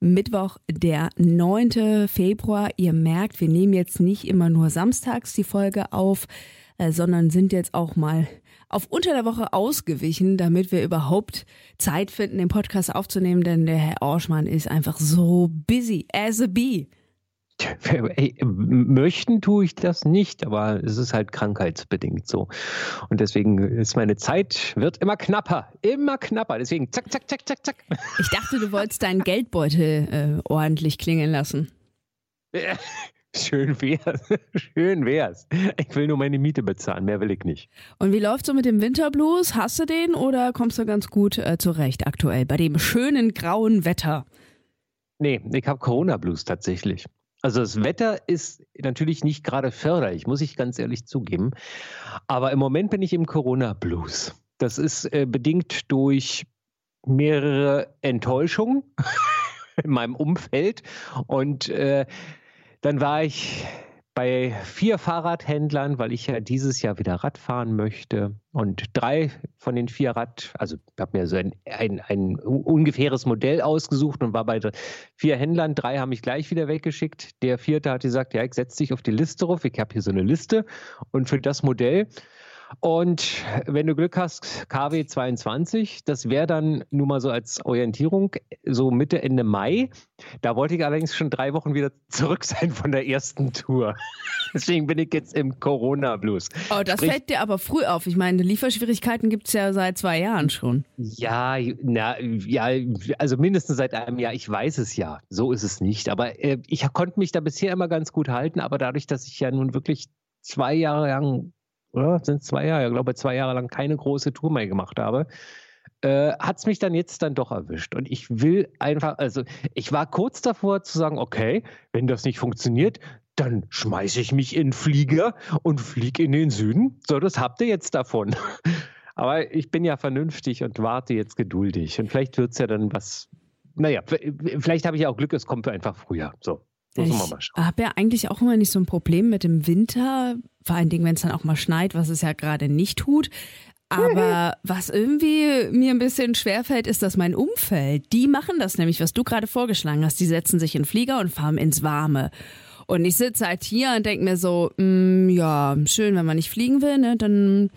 Mittwoch, der 9. Februar. Ihr merkt, wir nehmen jetzt nicht immer nur samstags die Folge auf, äh, sondern sind jetzt auch mal auf unter der Woche ausgewichen, damit wir überhaupt Zeit finden, den Podcast aufzunehmen, denn der Herr Orschmann ist einfach so busy as a bee. Möchten tue ich das nicht, aber es ist halt krankheitsbedingt so. Und deswegen ist meine Zeit, wird immer knapper, immer knapper. Deswegen zack, zack, zack, zack, zack. Ich dachte, du wolltest deinen Geldbeutel äh, ordentlich klingeln lassen. Schön wär's. Schön wär's. Ich will nur meine Miete bezahlen, mehr will ich nicht. Und wie läuft's so mit dem Winterblues? Hast du den oder kommst du ganz gut äh, zurecht aktuell bei dem schönen grauen Wetter? Nee, ich habe Corona-Blues tatsächlich. Also das Wetter ist natürlich nicht gerade förderlich, muss ich ganz ehrlich zugeben. Aber im Moment bin ich im Corona-Blues. Das ist äh, bedingt durch mehrere Enttäuschungen in meinem Umfeld. Und äh, dann war ich bei vier Fahrradhändlern, weil ich ja dieses Jahr wieder Rad fahren möchte. Und drei von den vier Rad, also ich habe mir so ein, ein, ein, ungefähres Modell ausgesucht und war bei vier Händlern. Drei haben mich gleich wieder weggeschickt. Der vierte hat gesagt, ja, ich setze dich auf die Liste drauf. Ich habe hier so eine Liste. Und für das Modell und wenn du Glück hast, KW 22, das wäre dann nur mal so als Orientierung, so Mitte, Ende Mai. Da wollte ich allerdings schon drei Wochen wieder zurück sein von der ersten Tour. Deswegen bin ich jetzt im Corona-Blues. Oh, das Sprich, fällt dir aber früh auf. Ich meine, Lieferschwierigkeiten gibt es ja seit zwei Jahren schon. Ja, na, ja, also mindestens seit einem Jahr. Ich weiß es ja. So ist es nicht. Aber äh, ich konnte mich da bisher immer ganz gut halten. Aber dadurch, dass ich ja nun wirklich zwei Jahre lang oder sind zwei Jahre, ich glaube zwei Jahre lang keine große Tour mehr gemacht habe, äh, hat es mich dann jetzt dann doch erwischt. Und ich will einfach, also ich war kurz davor zu sagen, okay, wenn das nicht funktioniert, dann schmeiße ich mich in Flieger und fliege in den Süden. So, das habt ihr jetzt davon. Aber ich bin ja vernünftig und warte jetzt geduldig. Und vielleicht wird es ja dann was, naja, vielleicht habe ich ja auch Glück, es kommt einfach früher. So. Ich habe ja eigentlich auch immer nicht so ein Problem mit dem Winter, vor allen Dingen, wenn es dann auch mal schneit, was es ja gerade nicht tut. Aber was irgendwie mir ein bisschen schwerfällt, ist, dass mein Umfeld, die machen das nämlich, was du gerade vorgeschlagen hast. Die setzen sich in Flieger und fahren ins Warme. Und ich sitze halt hier und denke mir so, mh, mm, ja, schön, wenn man nicht fliegen will, ne, dann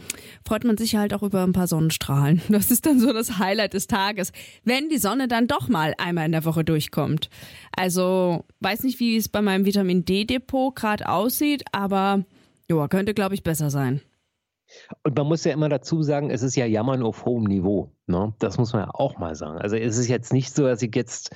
freut man sich halt auch über ein paar Sonnenstrahlen. Das ist dann so das Highlight des Tages, wenn die Sonne dann doch mal einmal in der Woche durchkommt. Also, weiß nicht, wie es bei meinem Vitamin D-Depot gerade aussieht, aber ja, könnte, glaube ich, besser sein. Und man muss ja immer dazu sagen, es ist ja Jammern auf hohem Niveau. Ne? Das muss man ja auch mal sagen. Also es ist jetzt nicht so, dass ich jetzt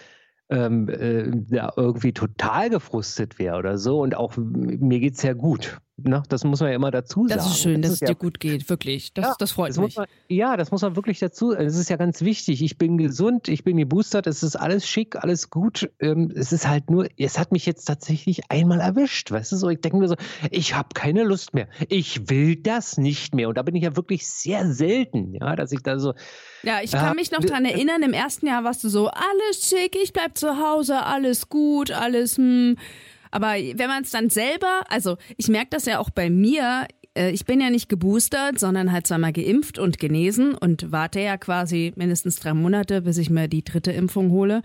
ähm, äh, irgendwie total gefrustet wäre oder so. Und auch mir geht es ja gut. Ne? Das muss man ja immer dazu sagen. Das ist schön, das dass es dir gut geht, wirklich. Das, ja, das freut das mich. Man, ja, das muss man wirklich dazu. Das ist ja ganz wichtig. Ich bin gesund, ich bin geboostert, es ist alles schick, alles gut. Ähm, es ist halt nur, es hat mich jetzt tatsächlich einmal erwischt. Weißt du so? Ich denke mir so, ich habe keine Lust mehr. Ich will das nicht mehr. Und da bin ich ja wirklich sehr selten, ja, dass ich da so. Ja, ich kann äh, mich noch dran erinnern, im ersten Jahr warst du so, alles schick, ich bleib zu Hause, alles gut, alles, hm. Aber wenn man es dann selber, also ich merke das ja auch bei mir, äh, ich bin ja nicht geboostert, sondern halt zweimal geimpft und genesen und warte ja quasi mindestens drei Monate, bis ich mir die dritte Impfung hole.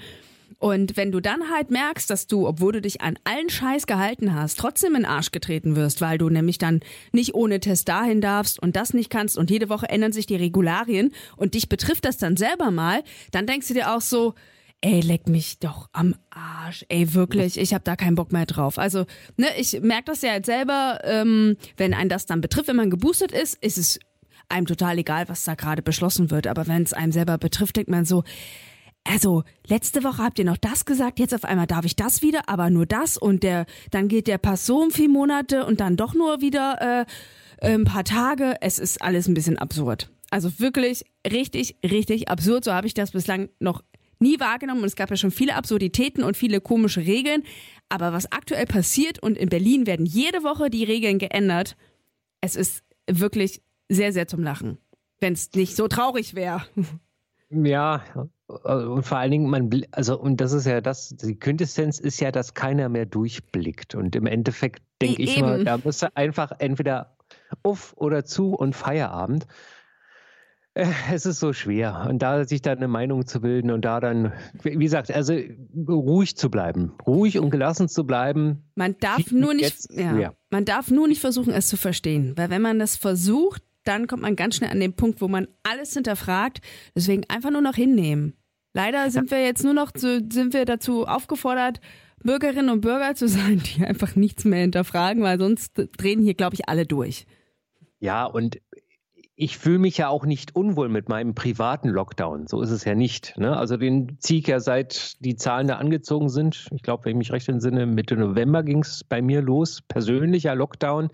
Und wenn du dann halt merkst, dass du, obwohl du dich an allen Scheiß gehalten hast, trotzdem in den Arsch getreten wirst, weil du nämlich dann nicht ohne Test dahin darfst und das nicht kannst und jede Woche ändern sich die Regularien und dich betrifft das dann selber mal, dann denkst du dir auch so, ey, leck mich doch am Arsch. Ey, wirklich, ich habe da keinen Bock mehr drauf. Also, ne, ich merke das ja jetzt selber, ähm, wenn einen das dann betrifft, wenn man geboostet ist, ist es einem total egal, was da gerade beschlossen wird. Aber wenn es einem selber betrifft, denkt man so, also letzte Woche habt ihr noch das gesagt, jetzt auf einmal darf ich das wieder, aber nur das und der, dann geht der Pass so um vier Monate und dann doch nur wieder äh, ein paar Tage. Es ist alles ein bisschen absurd. Also wirklich richtig, richtig absurd. So habe ich das bislang noch nie wahrgenommen und es gab ja schon viele Absurditäten und viele komische Regeln. Aber was aktuell passiert und in Berlin werden jede Woche die Regeln geändert, es ist wirklich sehr, sehr zum Lachen. Wenn es nicht so traurig wäre. Ja, und vor allen Dingen, man, also, und das ist ja das, die Quintessenz ist ja, dass keiner mehr durchblickt. Und im Endeffekt denke ich mal, da müsste einfach entweder auf oder zu und Feierabend. Es ist so schwer. Und da sich dann eine Meinung zu bilden und da dann, wie gesagt, also ruhig zu bleiben, ruhig und gelassen zu bleiben. Man darf nur nicht, ja, man darf nur nicht versuchen, es zu verstehen. Weil wenn man das versucht, dann kommt man ganz schnell an den Punkt, wo man alles hinterfragt. Deswegen einfach nur noch hinnehmen. Leider sind wir jetzt nur noch zu, sind wir dazu aufgefordert, Bürgerinnen und Bürger zu sein, die einfach nichts mehr hinterfragen, weil sonst drehen hier, glaube ich, alle durch. Ja, und ich fühle mich ja auch nicht unwohl mit meinem privaten Lockdown. So ist es ja nicht. Ne? Also den ziehe ich ja seit die Zahlen da angezogen sind. Ich glaube, wenn ich mich recht entsinne, Mitte November ging es bei mir los. Persönlicher Lockdown,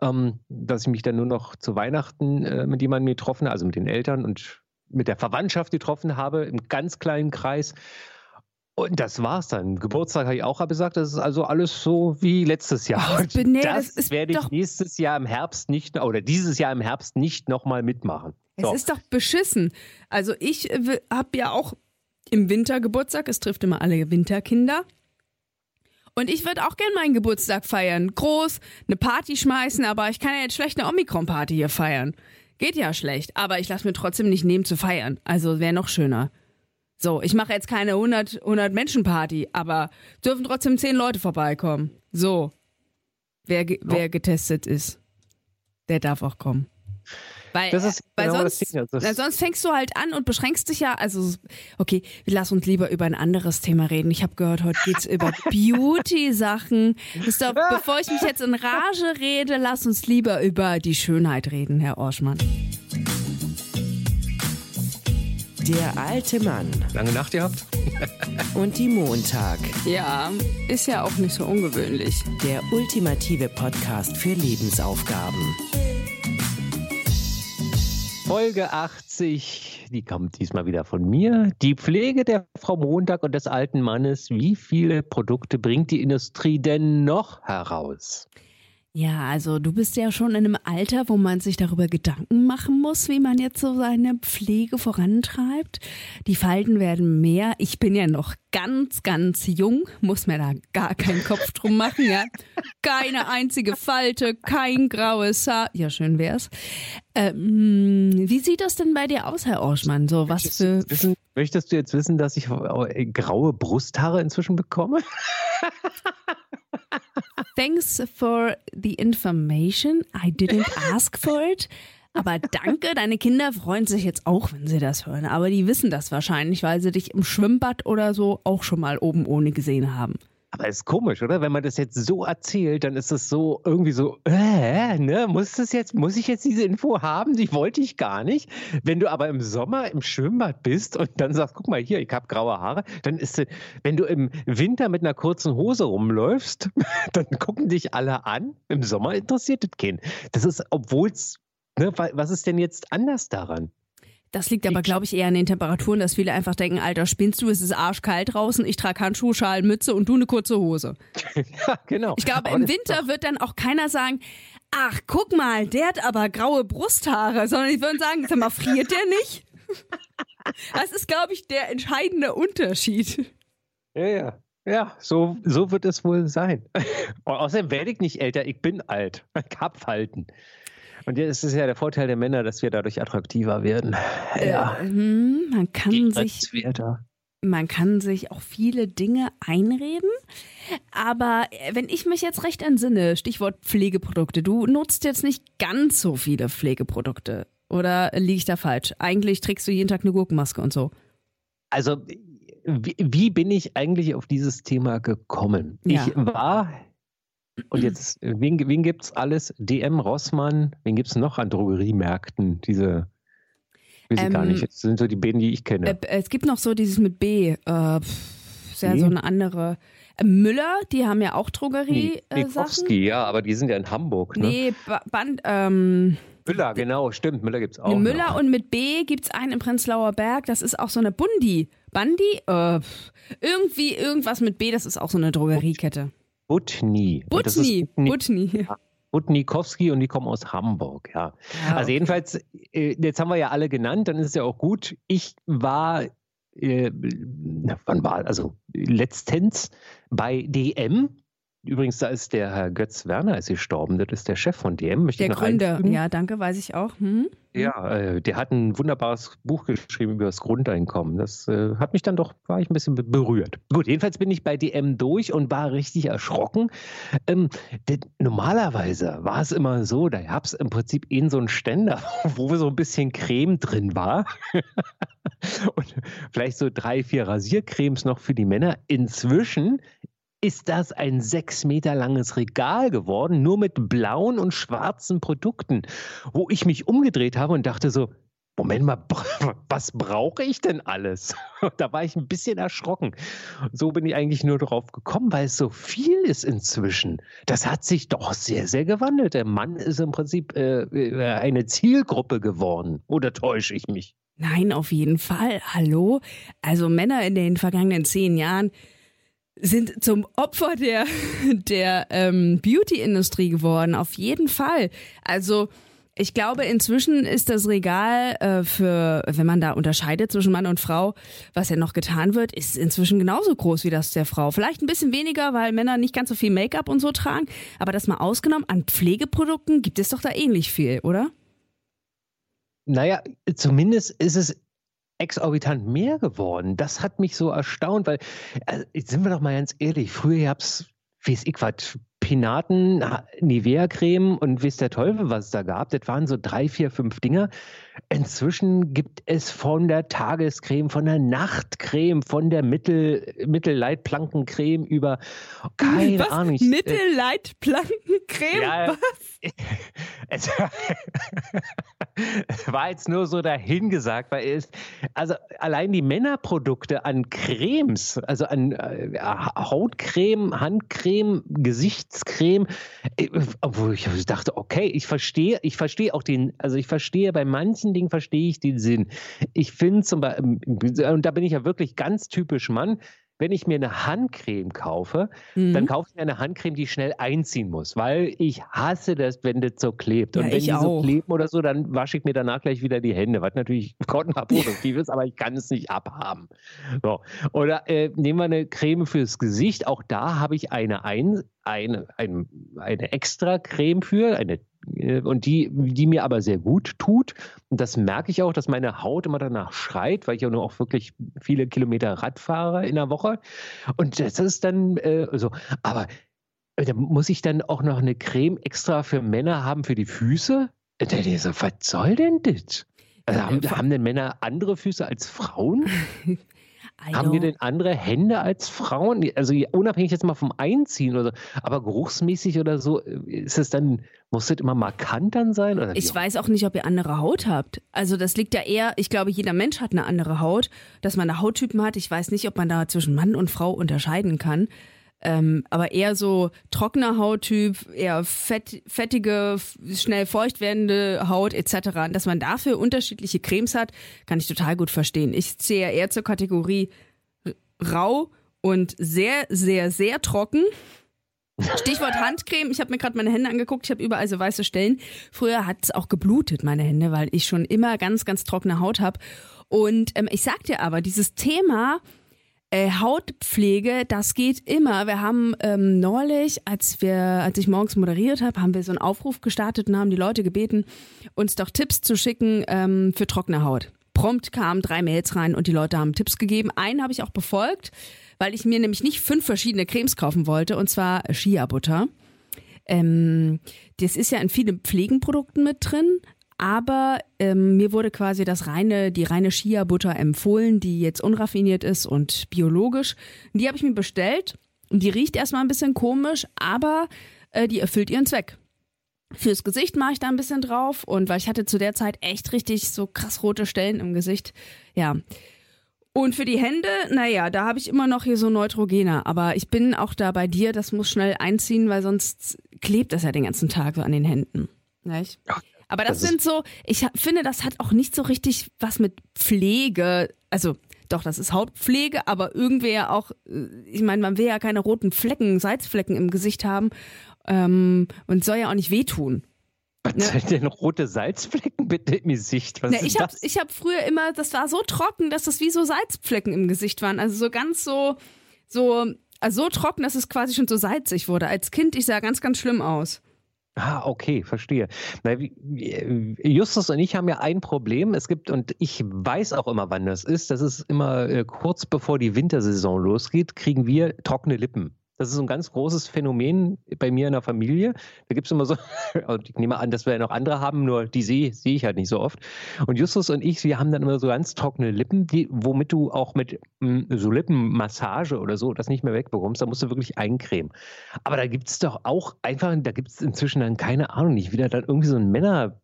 ähm, dass ich mich dann nur noch zu Weihnachten äh, mit jemandem getroffen habe, also mit den Eltern und mit der Verwandtschaft getroffen habe, im ganz kleinen Kreis. Und das war's dann. Geburtstag habe ich auch gesagt, das ist also alles so wie letztes Jahr. Oh, nee, das, das werde ich nächstes Jahr im Herbst nicht oder dieses Jahr im Herbst nicht nochmal mitmachen. So. Es ist doch beschissen. Also ich äh, habe ja auch im Winter Geburtstag, es trifft immer alle Winterkinder. Und ich würde auch gern meinen Geburtstag feiern. Groß, eine Party schmeißen, aber ich kann ja jetzt schlecht eine Omikron-Party hier feiern. Geht ja schlecht, aber ich lasse mir trotzdem nicht nehmen zu feiern. Also wäre noch schöner. So, ich mache jetzt keine 100, 100 Menschen Party, aber dürfen trotzdem 10 Leute vorbeikommen. So. Wer, wer getestet ist, der darf auch kommen. Weil, das ist weil genau sonst, das sonst fängst du halt an und beschränkst dich ja. Also, okay, lass uns lieber über ein anderes Thema reden. Ich habe gehört, heute geht's über Beauty-Sachen. Bevor ich mich jetzt in Rage rede, lass uns lieber über die Schönheit reden, Herr Orschmann. Der alte Mann. Lange Nacht gehabt? Und die Montag. Ja, ist ja auch nicht so ungewöhnlich. Der ultimative Podcast für Lebensaufgaben. Folge 80, die kommt diesmal wieder von mir. Die Pflege der Frau Montag und des alten Mannes. Wie viele Produkte bringt die Industrie denn noch heraus? Ja, also du bist ja schon in einem Alter, wo man sich darüber Gedanken machen muss, wie man jetzt so seine Pflege vorantreibt. Die Falten werden mehr. Ich bin ja noch ganz, ganz jung, muss mir da gar keinen Kopf drum machen, ja. Keine einzige Falte, kein graues Haar. Ja, schön wär's. Ähm, wie sieht das denn bei dir aus, Herr Orschmann? So, was für. Wissen, möchtest du jetzt wissen, dass ich graue Brusthaare inzwischen bekomme? Thanks for the information. I didn't ask for it. Aber danke, deine Kinder freuen sich jetzt auch, wenn sie das hören. Aber die wissen das wahrscheinlich, weil sie dich im Schwimmbad oder so auch schon mal oben ohne gesehen haben. Aber ist komisch, oder? Wenn man das jetzt so erzählt, dann ist es so irgendwie so, äh, ne, muss das jetzt, muss ich jetzt diese Info haben? Die wollte ich gar nicht. Wenn du aber im Sommer im Schwimmbad bist und dann sagst, guck mal hier, ich habe graue Haare, dann ist, wenn du im Winter mit einer kurzen Hose rumläufst, dann gucken dich alle an. Im Sommer interessiert das keinen. Das ist, obwohl es, ne, was ist denn jetzt anders daran? Das liegt aber, glaube ich, eher an den Temperaturen, dass viele einfach denken, Alter, spinnst du, es ist arschkalt draußen, ich trage Handschuhe, Schal, Mütze und du eine kurze Hose. ja, genau. Ich glaube, im Winter wird dann auch keiner sagen, ach, guck mal, der hat aber graue Brusthaare, sondern die würden sagen, sag mal, friert der nicht? das ist, glaube ich, der entscheidende Unterschied. Ja, ja. Ja, so, so wird es wohl sein. Außerdem werde ich nicht älter, ich bin alt. Ich hab Falten. Und jetzt ist es ja der Vorteil der Männer, dass wir dadurch attraktiver werden. Ja. Äh, man kann sich. Man kann sich auch viele Dinge einreden. Aber äh, wenn ich mich jetzt recht entsinne, Stichwort Pflegeprodukte, du nutzt jetzt nicht ganz so viele Pflegeprodukte. Oder liege ich da falsch? Eigentlich trägst du jeden Tag eine Gurkenmaske und so. Also, wie, wie bin ich eigentlich auf dieses Thema gekommen? Ja. Ich war und jetzt, wen, wen gibt es alles? DM, Rossmann, wen gibt es noch an Drogeriemärkten? Diese, weiß ich ähm, gar nicht, das sind so die beiden, die ich kenne. Äh, es gibt noch so dieses mit B, äh, ist ja nee. so eine andere. Äh, Müller, die haben ja auch Drogerie. Nee, äh, ja, aber die sind ja in Hamburg. Ne? Nee, Band, ähm, Müller, genau, stimmt. Müller gibt es auch. Müller noch. und mit B gibt es einen im Prenzlauer Berg, das ist auch so eine Bundi. Bandi? Äh, irgendwie irgendwas mit B, das ist auch so eine Drogeriekette. Butni. Butni, Butni. Butnikowski und die kommen aus Hamburg, ja. ja also jedenfalls, äh, jetzt haben wir ja alle genannt, dann ist es ja auch gut. Ich war, äh, wann war, also letztens bei DM Übrigens, da ist der Herr Götz Werner ist gestorben. Das ist der Chef von DM. Möchte der Gründer, einfügen? ja, danke, weiß ich auch. Hm? Ja, äh, der hat ein wunderbares Buch geschrieben über das Grundeinkommen. Das äh, hat mich dann doch, war ich ein bisschen berührt. Gut, jedenfalls bin ich bei DM durch und war richtig erschrocken. Ähm, denn normalerweise war es immer so, da gab es im Prinzip in so einen Ständer, wo so ein bisschen Creme drin war. und vielleicht so drei, vier Rasiercremes noch für die Männer. Inzwischen ist das ein sechs Meter langes Regal geworden, nur mit blauen und schwarzen Produkten, wo ich mich umgedreht habe und dachte so, Moment mal, was brauche ich denn alles? Da war ich ein bisschen erschrocken. So bin ich eigentlich nur darauf gekommen, weil es so viel ist inzwischen. Das hat sich doch sehr, sehr gewandelt. Der Mann ist im Prinzip äh, äh eine Zielgruppe geworden. Oder täusche ich mich? Nein, auf jeden Fall. Hallo? Also Männer in den vergangenen zehn Jahren, sind zum Opfer der, der ähm, Beauty-Industrie geworden, auf jeden Fall. Also ich glaube, inzwischen ist das Regal äh, für, wenn man da unterscheidet zwischen Mann und Frau, was ja noch getan wird, ist inzwischen genauso groß wie das der Frau. Vielleicht ein bisschen weniger, weil Männer nicht ganz so viel Make-up und so tragen. Aber das mal ausgenommen, an Pflegeprodukten gibt es doch da ähnlich viel, oder? Naja, zumindest ist es exorbitant mehr geworden. Das hat mich so erstaunt, weil, also, sind wir doch mal ganz ehrlich, früher gab es, wie es ich was, Pinaten, Nivea-Creme und wisst der Teufel, was es da gab. Das waren so drei, vier, fünf Dinger. Inzwischen gibt es von der Tagescreme, von der Nachtcreme, von der Mittel, Mittelleitplankencreme über keine was? Ahnung. Mittelleitplankencreme? Ja, was? Es war jetzt nur so dahingesagt, weil es, also allein die Männerprodukte an Cremes, also an äh, Hautcreme, Handcreme, Gesichtscreme, äh, wo ich dachte, okay, ich verstehe, ich verstehe auch den, also ich verstehe bei manchen Dingen verstehe ich den Sinn. Ich finde zum Beispiel, und da bin ich ja wirklich ganz typisch Mann, wenn ich mir eine Handcreme kaufe, mhm. dann kaufe ich mir eine Handcreme, die ich schnell einziehen muss, weil ich hasse das, wenn das so klebt. Und ja, wenn die auch. so kleben oder so, dann wasche ich mir danach gleich wieder die Hände, was natürlich kontraproduktiv ist, aber ich kann es nicht abhaben. So. Oder äh, nehmen wir eine Creme fürs Gesicht, auch da habe ich eine, ein, eine, eine, eine extra Creme für, eine äh, und die, die mir aber sehr gut tut. Und das merke ich auch, dass meine Haut immer danach schreit, weil ich ja nur auch wirklich viele Kilometer Rad fahre in der Woche. Und das ist dann äh, so. Aber äh, da muss ich dann auch noch eine Creme extra für Männer haben für die Füße? Der, der so, was soll denn das? Also haben, haben denn Männer andere Füße als Frauen? Haben wir denn andere Hände als Frauen? Also unabhängig jetzt mal vom Einziehen oder so, aber geruchsmäßig oder so, äh, ist es dann, muss das immer markant dann sein? Oder ich weiß auch nicht, ob ihr andere Haut habt. Also das liegt ja eher, ich glaube, jeder Mensch hat eine andere Haut, dass man eine Hauttypen hat. Ich weiß nicht, ob man da zwischen Mann und Frau unterscheiden kann. Ähm, aber eher so trockener Hauttyp, eher fett, fettige, schnell feucht werdende Haut etc. Dass man dafür unterschiedliche Cremes hat, kann ich total gut verstehen. Ich zähle eher zur Kategorie rau und sehr, sehr, sehr trocken. Stichwort Handcreme. Ich habe mir gerade meine Hände angeguckt. Ich habe überall so weiße Stellen. Früher hat es auch geblutet, meine Hände, weil ich schon immer ganz, ganz trockene Haut habe. Und ähm, ich sag dir aber, dieses Thema äh, Hautpflege, das geht immer. Wir haben ähm, neulich, als wir, als ich morgens moderiert habe, haben wir so einen Aufruf gestartet und haben die Leute gebeten, uns doch Tipps zu schicken ähm, für trockene Haut. Prompt kamen drei Mails rein und die Leute haben Tipps gegeben. Einen habe ich auch befolgt, weil ich mir nämlich nicht fünf verschiedene Cremes kaufen wollte, und zwar Shea-Butter. Ähm, das ist ja in vielen Pflegenprodukten mit drin, aber ähm, mir wurde quasi das reine, die reine Chia-Butter empfohlen, die jetzt unraffiniert ist und biologisch. Die habe ich mir bestellt. Die riecht erstmal ein bisschen komisch, aber äh, die erfüllt ihren Zweck. Fürs Gesicht mache ich da ein bisschen drauf und weil ich hatte zu der Zeit echt richtig so krass rote Stellen im Gesicht. Ja. Und für die Hände, naja, da habe ich immer noch hier so Neutrogena. Aber ich bin auch da bei dir, das muss schnell einziehen, weil sonst klebt das ja den ganzen Tag so an den Händen. Nicht? Ja, aber das, das sind so, ich finde, das hat auch nicht so richtig was mit Pflege, also doch, das ist Hautpflege, aber irgendwer auch, äh, ich meine, man will ja keine roten Flecken, Salzflecken im Gesicht haben ähm, und soll ja auch nicht wehtun. Was ne? sind denn rote Salzflecken bitte im Gesicht? Was ne, ich habe hab früher immer, das war so trocken, dass das wie so Salzflecken im Gesicht waren. Also so ganz so, so Also so trocken, dass es quasi schon so salzig wurde. Als Kind, ich sah ganz, ganz schlimm aus. Ah, okay, verstehe. Na, Justus und ich haben ja ein Problem. Es gibt, und ich weiß auch immer, wann das ist, das ist immer äh, kurz bevor die Wintersaison losgeht, kriegen wir trockene Lippen. Das ist ein ganz großes Phänomen bei mir in der Familie. Da gibt es immer so, und ich nehme an, dass wir ja noch andere haben, nur die sehe seh ich halt nicht so oft. Und Justus und ich, wir haben dann immer so ganz trockene Lippen, die, womit du auch mit m, hm, so Lippenmassage oder so das nicht mehr wegbekommst. Da musst du wirklich eincremen. Aber da gibt es doch auch einfach, da gibt es inzwischen dann keine Ahnung nicht, wieder dann irgendwie so ein Männer-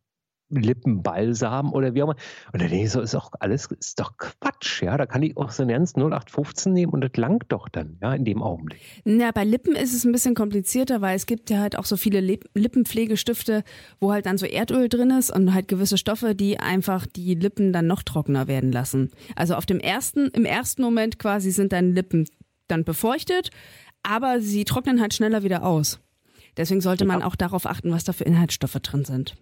Lippenbalsam oder wie auch immer. Und dann denke ich so, ist auch alles, ist doch Quatsch, ja. Da kann ich auch so einen ernst 0815 nehmen und das langt doch dann, ja, in dem Augenblick. Ja, bei Lippen ist es ein bisschen komplizierter, weil es gibt ja halt auch so viele Lippenpflegestifte, wo halt dann so Erdöl drin ist und halt gewisse Stoffe, die einfach die Lippen dann noch trockener werden lassen. Also auf dem ersten, im ersten Moment quasi sind deine Lippen dann befeuchtet, aber sie trocknen halt schneller wieder aus. Deswegen sollte man auch darauf achten, was da für Inhaltsstoffe drin sind.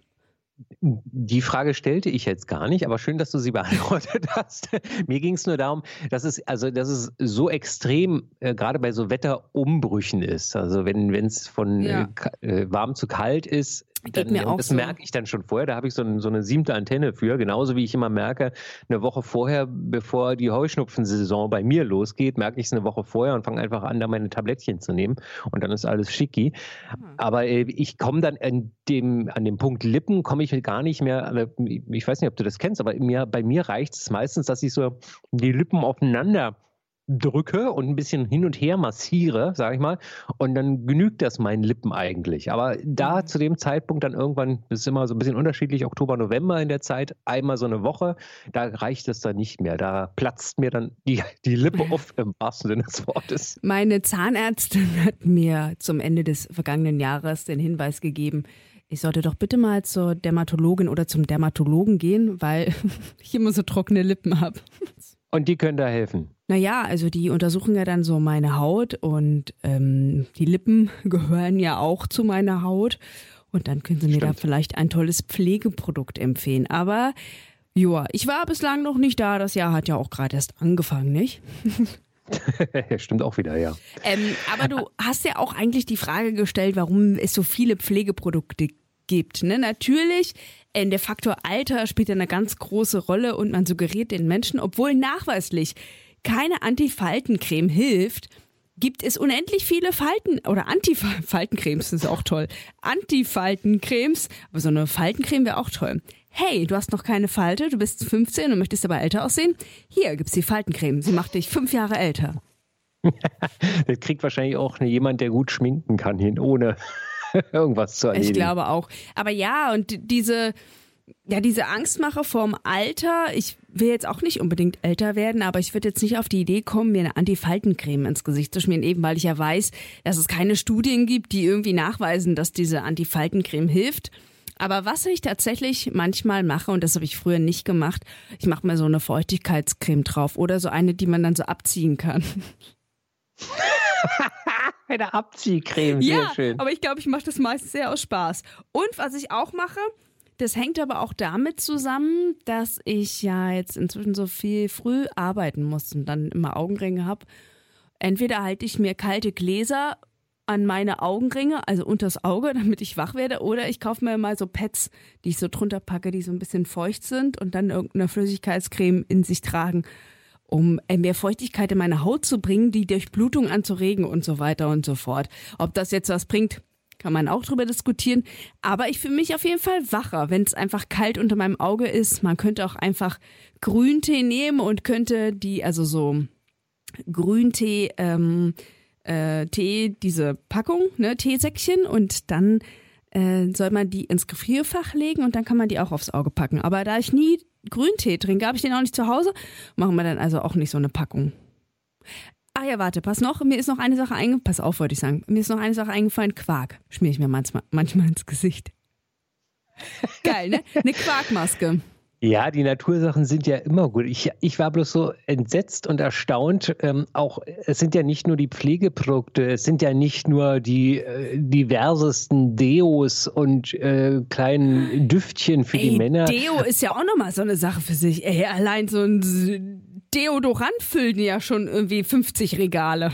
Die Frage stellte ich jetzt gar nicht, aber schön, dass du sie beantwortet hast. Mir ging es nur darum, dass es also, dass es so extrem äh, gerade bei so Wetterumbrüchen ist. Also wenn es von ja. äh, äh warm zu kalt ist, dann, mir auch das so. merke ich dann schon vorher. Da habe ich so, ein, so, eine siebte Antenne für. Genauso wie ich immer merke, eine Woche vorher, bevor die Heuschnupfensaison bei mir losgeht, merke ich es eine Woche vorher und fange einfach an, da meine Tablettchen zu nehmen. Und dann ist alles schicki. Hm. Aber äh, ich komme dann an dem, an dem Punkt Lippen, komme ich gar nicht mehr. Ich weiß nicht, ob du das kennst, aber mir, bei mir reicht es meistens, dass ich so die Lippen aufeinander drücke und ein bisschen hin und her massiere, sage ich mal, und dann genügt das meinen Lippen eigentlich. Aber da mhm. zu dem Zeitpunkt dann irgendwann, das ist immer so ein bisschen unterschiedlich, Oktober, November in der Zeit, einmal so eine Woche, da reicht es dann nicht mehr. Da platzt mir dann die, die Lippe auf im wahrsten Sinne des Wortes. Meine Zahnärztin hat mir zum Ende des vergangenen Jahres den Hinweis gegeben, ich sollte doch bitte mal zur Dermatologin oder zum Dermatologen gehen, weil ich immer so trockene Lippen habe. Und die können da helfen. Naja, also die untersuchen ja dann so meine Haut und ähm, die Lippen gehören ja auch zu meiner Haut. Und dann können sie mir Stimmt. da vielleicht ein tolles Pflegeprodukt empfehlen. Aber joa, ich war bislang noch nicht da. Das Jahr hat ja auch gerade erst angefangen, nicht? Stimmt auch wieder, ja. Ähm, aber du hast ja auch eigentlich die Frage gestellt, warum es so viele Pflegeprodukte gibt. Ne? Natürlich äh, der Faktor Alter spielt eine ganz große Rolle und man suggeriert den Menschen, obwohl nachweislich keine Antifaltencreme hilft, gibt es unendlich viele Falten oder Antifaltencremes, das ist auch toll. Antifaltencremes, aber so eine Faltencreme wäre auch toll. Hey, du hast noch keine Falte, du bist 15 und möchtest aber älter aussehen? Hier gibt's die Faltencreme. Sie macht dich fünf Jahre älter. das kriegt wahrscheinlich auch jemand, der gut schminken kann, hin, ohne irgendwas zu erledigen. Ich glaube auch. Aber ja, und diese, ja, diese Angstmache vorm Alter, ich will jetzt auch nicht unbedingt älter werden, aber ich würde jetzt nicht auf die Idee kommen, mir eine Antifaltencreme ins Gesicht zu schmieren, eben weil ich ja weiß, dass es keine Studien gibt, die irgendwie nachweisen, dass diese Antifaltencreme hilft. Aber was ich tatsächlich manchmal mache, und das habe ich früher nicht gemacht, ich mache mir so eine Feuchtigkeitscreme drauf oder so eine, die man dann so abziehen kann. Eine Abziehcreme, sehr ja, schön. Aber ich glaube, ich mache das meistens sehr aus Spaß. Und was ich auch mache, das hängt aber auch damit zusammen, dass ich ja jetzt inzwischen so viel früh arbeiten muss und dann immer Augenringe habe. Entweder halte ich mir kalte Gläser an meine Augenringe, also unters Auge, damit ich wach werde, oder ich kaufe mir mal so Pads, die ich so drunter packe, die so ein bisschen feucht sind und dann irgendeine Flüssigkeitscreme in sich tragen um äh, mehr Feuchtigkeit in meine Haut zu bringen, die Durchblutung anzuregen und so weiter und so fort. Ob das jetzt was bringt, kann man auch drüber diskutieren. Aber ich fühle mich auf jeden Fall wacher, wenn es einfach kalt unter meinem Auge ist. Man könnte auch einfach Grüntee nehmen und könnte die, also so Grüntee, ähm, äh, Tee, diese Packung, ne, Teesäckchen und dann äh, soll man die ins Gefrierfach legen und dann kann man die auch aufs Auge packen. Aber da ich nie Grüntee trinke, habe ich den auch nicht zu Hause, machen wir dann also auch nicht so eine Packung. Ah ja, warte, pass noch, mir ist noch eine Sache eingefallen, pass auf, wollte ich sagen, mir ist noch eine Sache eingefallen, Quark schmiere ich mir manchmal, manchmal ins Gesicht. Geil, ne? Eine Quarkmaske. Ja, die Natursachen sind ja immer gut. Ich, ich war bloß so entsetzt und erstaunt. Ähm, auch es sind ja nicht nur die Pflegeprodukte, es sind ja nicht nur die äh, diversesten Deos und äh, kleinen Düftchen für Ey, die Männer. Deo ist ja auch nochmal so eine Sache für sich. Ey, allein so ein Deodorant füllen ja schon irgendwie 50 Regale.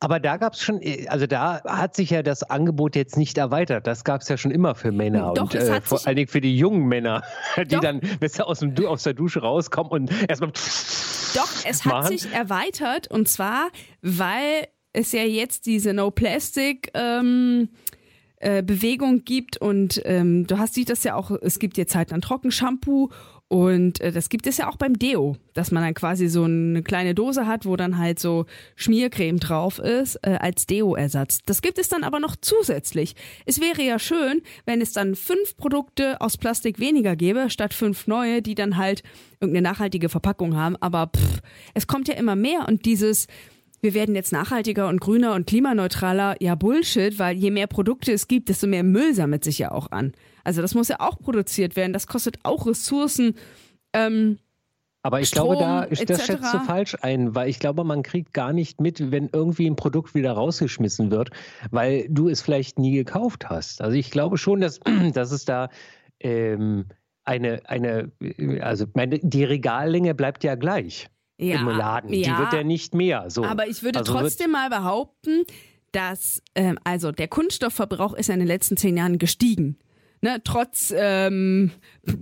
Aber da gab es schon, äh, also da hat sich ja das Angebot jetzt nicht erweitert. Das gab es ja schon immer für Männer Doch, und äh, hat vor allen Dingen für die jungen Männer, die Doch. dann besser aus, dem, aus der Dusche rauskommen und erstmal. Doch, es hat machen. sich erweitert und zwar, weil es ja jetzt diese No Plastic ähm, äh, Bewegung gibt und ähm, du hast siehst das ja auch, es gibt jetzt halt ein Trockenshampoo und äh, das gibt es ja auch beim Deo, dass man dann quasi so eine kleine Dose hat, wo dann halt so Schmiercreme drauf ist äh, als Deo-Ersatz. Das gibt es dann aber noch zusätzlich. Es wäre ja schön, wenn es dann fünf Produkte aus Plastik weniger gäbe, statt fünf neue, die dann halt irgendeine nachhaltige Verpackung haben. Aber pff, es kommt ja immer mehr und dieses wir werden jetzt nachhaltiger und grüner und klimaneutraler, ja Bullshit, weil je mehr Produkte es gibt, desto mehr Müll sammelt sich ja auch an. Also das muss ja auch produziert werden, das kostet auch Ressourcen. Ähm, Aber ich Strom, glaube, da das schätzt du falsch ein, weil ich glaube, man kriegt gar nicht mit, wenn irgendwie ein Produkt wieder rausgeschmissen wird, weil du es vielleicht nie gekauft hast. Also ich glaube schon, dass, dass es da ähm, eine, eine, also meine, die Regallänge bleibt ja gleich ja, im Laden. Die ja, wird ja nicht mehr. So. aber ich würde Also trotzdem mal behaupten, dass ähm, also der Kunststoffverbrauch ist ja in den letzten zehn Jahren gestiegen. Ne, trotz ähm,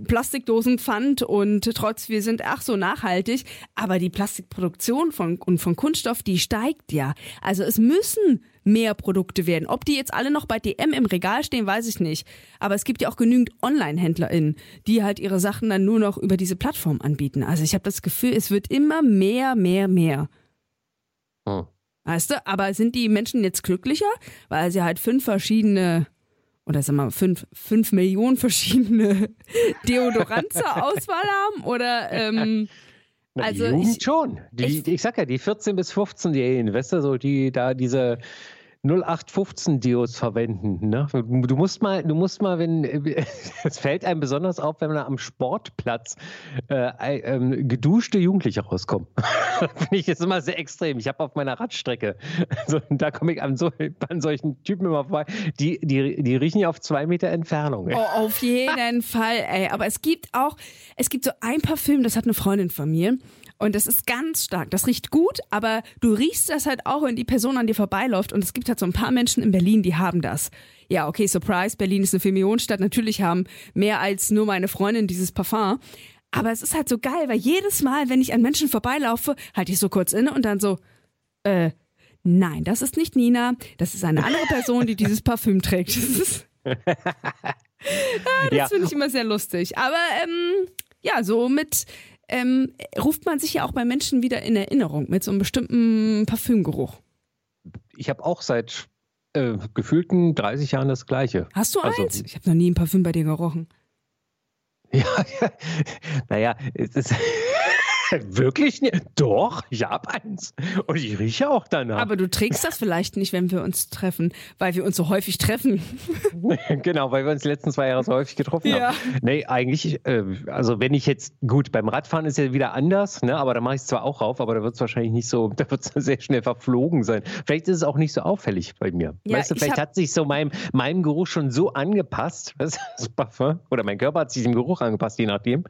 Plastikdosenpfand und trotz wir sind ach so nachhaltig, aber die Plastikproduktion von, und von Kunststoff, die steigt ja. Also es müssen mehr Produkte werden. Ob die jetzt alle noch bei DM im Regal stehen, weiß ich nicht. Aber es gibt ja auch genügend Online-HändlerInnen, die halt ihre Sachen dann nur noch über diese Plattform anbieten. Also ich habe das Gefühl, es wird immer mehr, mehr, mehr. Hm. Weißt du, aber sind die Menschen jetzt glücklicher, weil sie halt fünf verschiedene oder sag mal fünf, fünf Millionen verschiedene Deodorants zur Auswahl haben? Oder ähm, Na, also die Jugend ich- schon. Die, ich- ich, sag ja, die 14- bis 15-Jährigen, weißt du, so die da diese 0815 Dios verwenden. Ne? Du musst mal, du musst mal, wenn es fällt einem besonders auf, wenn man am Sportplatz äh, ei- ähm, geduschte Jugendliche rauskommen. Finde ich jetzt immer sehr extrem. Ich habe auf meiner Radstrecke, also, da komme ich an, so, an solchen Typen immer vorbei, die, die, die riechen ja auf zwei Meter Entfernung. Oh, auf jeden Fall, ey. Aber es gibt auch, es gibt so ein Parfüm, das hat eine Freundin von mir. Und das ist ganz stark. Das riecht gut, aber du riechst das halt auch, wenn die Person an dir vorbeiläuft. Und es gibt halt so ein paar Menschen in Berlin, die haben das. Ja, okay, Surprise, Berlin ist eine Vier-Millionen-Stadt. Natürlich haben mehr als nur meine Freundin dieses Parfum. Aber es ist halt so geil, weil jedes Mal, wenn ich an Menschen vorbeilaufe, halte ich so kurz inne und dann so, äh, nein, das ist nicht Nina. Das ist eine andere Person, die dieses Parfüm trägt. Das ist das Ja. finde ich immer sehr lustig. Aber ähm, ja, so mit ähm, ruft man sich ja auch bei Menschen wieder in Erinnerung mit so einem bestimmten Parfümgeruch. Ich habe auch seit äh, gefühlten 30 Jahren das Gleiche. Hast du Also- eins? Ich habe noch nie ein Parfüm bei dir gerochen. Ja, naja, es ist wirklich nicht. Doch, ich habe eins. Und ich rieche auch danach. Aber du trägst das vielleicht nicht, wenn wir uns treffen, weil wir uns so häufig treffen. genau, weil wir uns die letzten zwei Jahre so häufig getroffen Ja. haben. Nee, eigentlich, äh, also wenn ich jetzt, gut, beim Radfahren ist ja wieder anders, ne? aber da mache ich es zwar auch rauf, aber da wird es wahrscheinlich nicht so, da wird es sehr schnell verflogen sein. Vielleicht ist es auch nicht so auffällig bei mir. Ja, weißt du, ich vielleicht hab- hat sich so meinem, meinem Geruch schon so angepasst, das Parfum, oder mein Körper hat sich dem Geruch angepasst, je nachdem.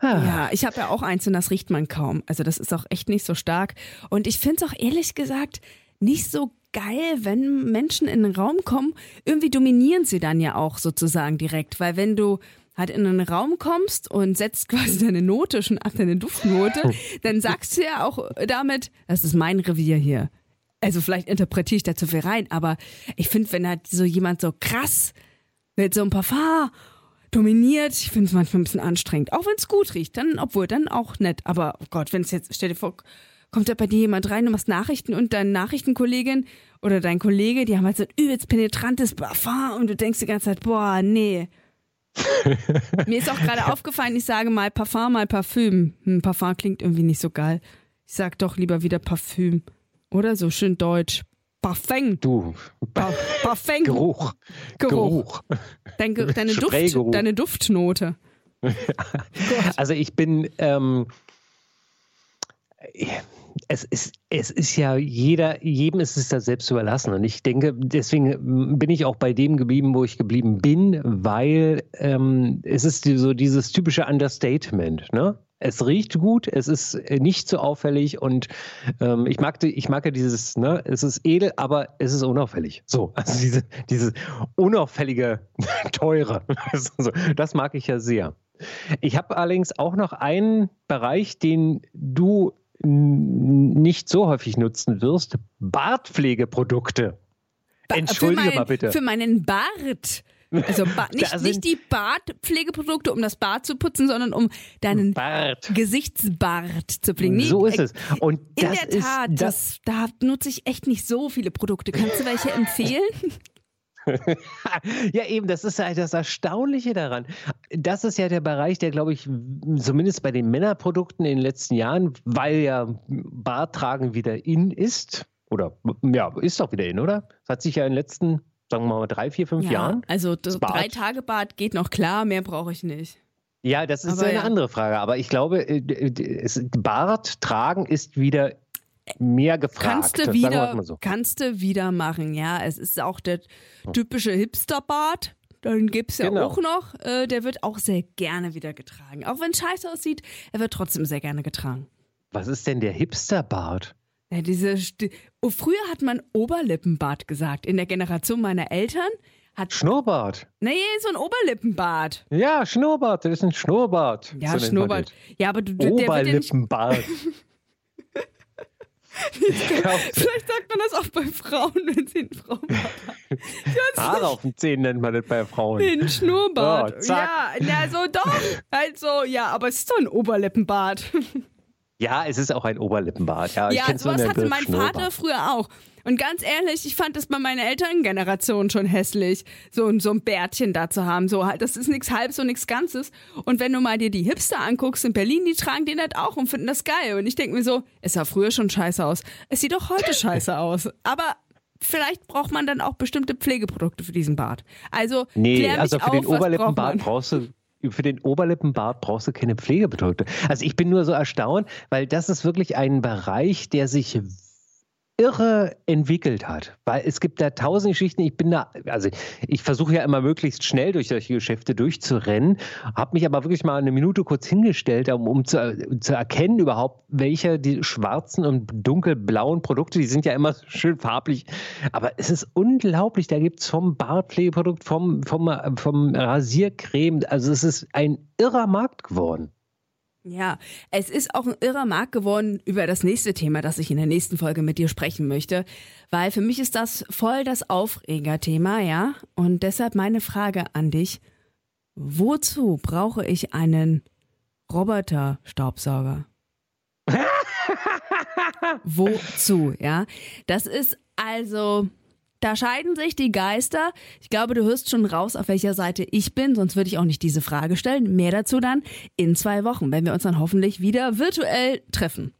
Ah. Ja, ich habe ja auch eins und das riecht man kaum. Also das ist auch echt nicht so stark. Und ich finde es auch ehrlich gesagt nicht so geil, wenn Menschen in den Raum kommen. Irgendwie dominieren sie dann ja auch sozusagen direkt. Weil wenn du halt in einen Raum kommst und setzt quasi deine Note schon ab, deine Duftnote, dann sagst du ja auch damit, das ist mein Revier hier. Also vielleicht interpretiere ich da zu viel rein, aber ich finde, wenn halt so jemand so krass mit so einem Parfum dominiert. Ich finde es manchmal ein bisschen anstrengend. Auch wenn es gut riecht, dann, obwohl, dann auch nett. Aber oh Gott, wenn es jetzt, stell dir vor, kommt da bei dir jemand rein, du machst Nachrichten und deine Nachrichtenkollegin oder dein Kollege, die haben halt so ein übelst penetrantes Parfum und du denkst die ganze Zeit, boah, nee. Mir ist auch gerade aufgefallen, ich sage mal Parfum, mal Parfüm. Hm, Parfum klingt irgendwie nicht so geil. Ich sag doch lieber wieder Parfüm. Oder so schön deutsch. Parfum. Du, Pa Parfum. Geruch. Geruch. Dein, deine, Duft, deine Duftnote. Also ich bin, ähm, es ist, es ist ja jeder, jedem ist es da selbst überlassen. Und ich denke, deswegen bin ich auch bei dem geblieben, wo ich geblieben bin, weil ähm, es ist so dieses typische Understatement, ne? Es riecht gut, es ist äh, nicht so auffällig und ähm, ich mag, ich mag ja dieses, ne, es ist edel, aber es ist unauffällig. So, also diese, diese unauffällige, teure. das mag ich ja sehr. Ich habe allerdings auch noch einen Bereich, den du nicht so häufig nutzen wirst: Bartpflegeprodukte. Entschuldige mein, mal bitte. Für meinen Bart. Also nicht, nicht die Bartpflegeprodukte, um das Bart zu putzen, sondern um deinen Bart. Gesichtsbart zu pflegen. Nee, so ist es. Und in das der Tat, ist, das, das, da nutze ich echt nicht so viele Produkte. Kannst du welche empfehlen? ja, eben, das ist ja das Erstaunliche daran. Das ist ja der Bereich, der, glaube ich, zumindest bei den Männerprodukten in den letzten Jahren, weil ja Barttragen wieder in ist, oder ja, ist doch wieder in, oder? Das hat sich ja in den letzten, sagen wir mal, drei, vier, fünf ja, Jahren. Also drei Tage Bad geht noch klar, mehr brauche ich nicht. Ja, das ist Aber eine ja. andere Frage. Aber ich glaube, äh, es- Bart tragen ist wieder mehr gefragt. Kannst du wieder, so. kannst du wieder machen, ja. Es ist auch der typische Hipsterbart. Dann gibt es ja Genau. auch noch, äh, der wird auch sehr gerne wieder getragen. Auch wenn es scheiße aussieht, er wird trotzdem sehr gerne getragen. Was ist denn der Hipsterbart? Ja, diese Sti- oh, früher hat man Oberlippenbart gesagt. In der Generation meiner Eltern hat. Schnurrbart. Nee, so ein Oberlippenbart. Ja, Schnurrbart, das ist ein Schnurrbart. Ja, So Schnurrbart. Ja, aber du, Oberlippenbart. Vielleicht sagt man das auch bei Frauen, wenn sie einen Frauenbart haben. Haare auf den Zähnen nennt man das bei Frauen. Den Schnurrbart. Zack. ja, na so doch. Also, ja, aber es ist doch ein Oberlippenbart. Ja, es ist auch ein Oberlippenbart. Ja, ich ja, nur sowas hatte mein. Vater früher auch. Und ganz ehrlich, ich fand das bei meiner Elterngeneration schon hässlich, so, ein- so ein Bärtchen da zu haben. So halt, das ist nichts Halbes und nichts Ganzes. Und wenn du mal dir die Hipster anguckst in Berlin, die tragen den halt auch und finden das geil. Und ich denke mir so, es sah früher schon scheiße aus. Es sieht doch heute scheiße aus. Aber vielleicht braucht man dann auch bestimmte Pflegeprodukte für diesen Bart. Also, Nee, also für auf, den Oberlippenbart brauchst du für den Oberlippenbart brauchst du keine Pflegeprodukte. Also ich bin nur so erstaunt, weil das ist wirklich ein Bereich, der sich irre entwickelt hat. Weil es gibt da tausend Geschichten. Ich bin da, also ich versuche ja immer möglichst schnell durch solche Geschäfte durchzurennen, habe mich aber wirklich mal eine Minute kurz hingestellt, um, um zu, zu erkennen überhaupt, welche die schwarzen und dunkelblauen Produkte, die sind ja immer schön farblich, aber es ist unglaublich, da gibt es vom Bartpflegeprodukt, vom, vom, vom Rasiercreme, also es ist ein irrer Markt geworden. Ja, es ist auch ein irrer Markt geworden über das nächste Thema, das ich in der nächsten Folge mit dir sprechen möchte, weil für mich ist das voll das Aufregerthema, ja? Und deshalb meine Frage an dich, wozu brauche ich einen Roboter-Staubsauger? wozu, ja? Das ist also, da scheiden sich die Geister. Ich glaube, du hörst schon raus, auf welcher Seite ich bin, sonst würde ich auch nicht diese Frage stellen. Mehr dazu dann in zwei Wochen, wenn wir uns dann hoffentlich wieder virtuell treffen.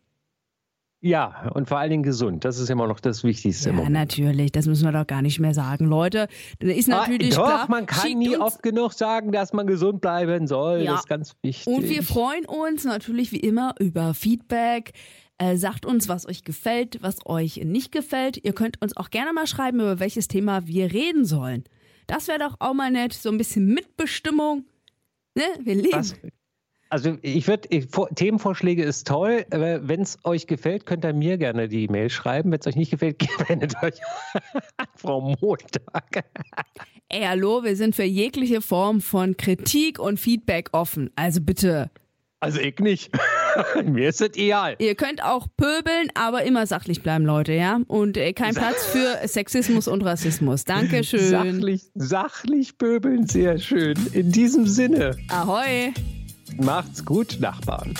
Ja, und vor allen Dingen gesund. Das ist immer noch das Wichtigste. Ja, natürlich, das müssen wir doch gar nicht mehr sagen. Leute, da ist natürlich ah, doch, klar. man kann nie oft genug sagen, dass man gesund bleiben soll. Ja. Das ist ganz wichtig. Und wir freuen uns natürlich wie immer über Feedback. Äh, sagt uns, was euch gefällt, was euch nicht gefällt. Ihr könnt uns auch gerne mal schreiben, über welches Thema wir reden sollen. Das wäre doch auch mal nett, so ein bisschen Mitbestimmung. Ne? Wir leben. Was? Also ich würde, Themenvorschläge ist toll. Wenn es euch gefällt, könnt ihr mir gerne die Mail schreiben. Wenn es euch nicht gefällt, wendet euch an Frau Montag. Ey, hallo, wir sind für jegliche Form von Kritik und Feedback offen. Also bitte. Also ich nicht. mir ist es egal. Ihr könnt auch pöbeln, aber immer sachlich bleiben, Leute, ja? Und äh, kein Platz für Sexismus und Rassismus. Dankeschön. Sachlich, sachlich pöbeln, sehr schön. In diesem Sinne, Ahoi. macht's gut, Nachbarn.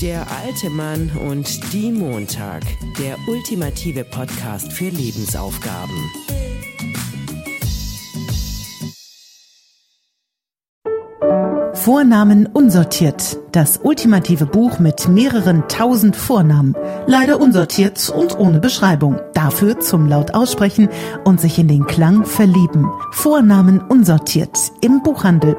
Der alte Mann und die Montag. Der ultimative Podcast für Lebensaufgaben. Vornamen unsortiert. Das ultimative Buch mit mehreren tausend Vornamen. Leider unsortiert und ohne Beschreibung. Dafür zum laut aussprechen und sich in den Klang verlieben. Vornamen unsortiert. Im Buchhandel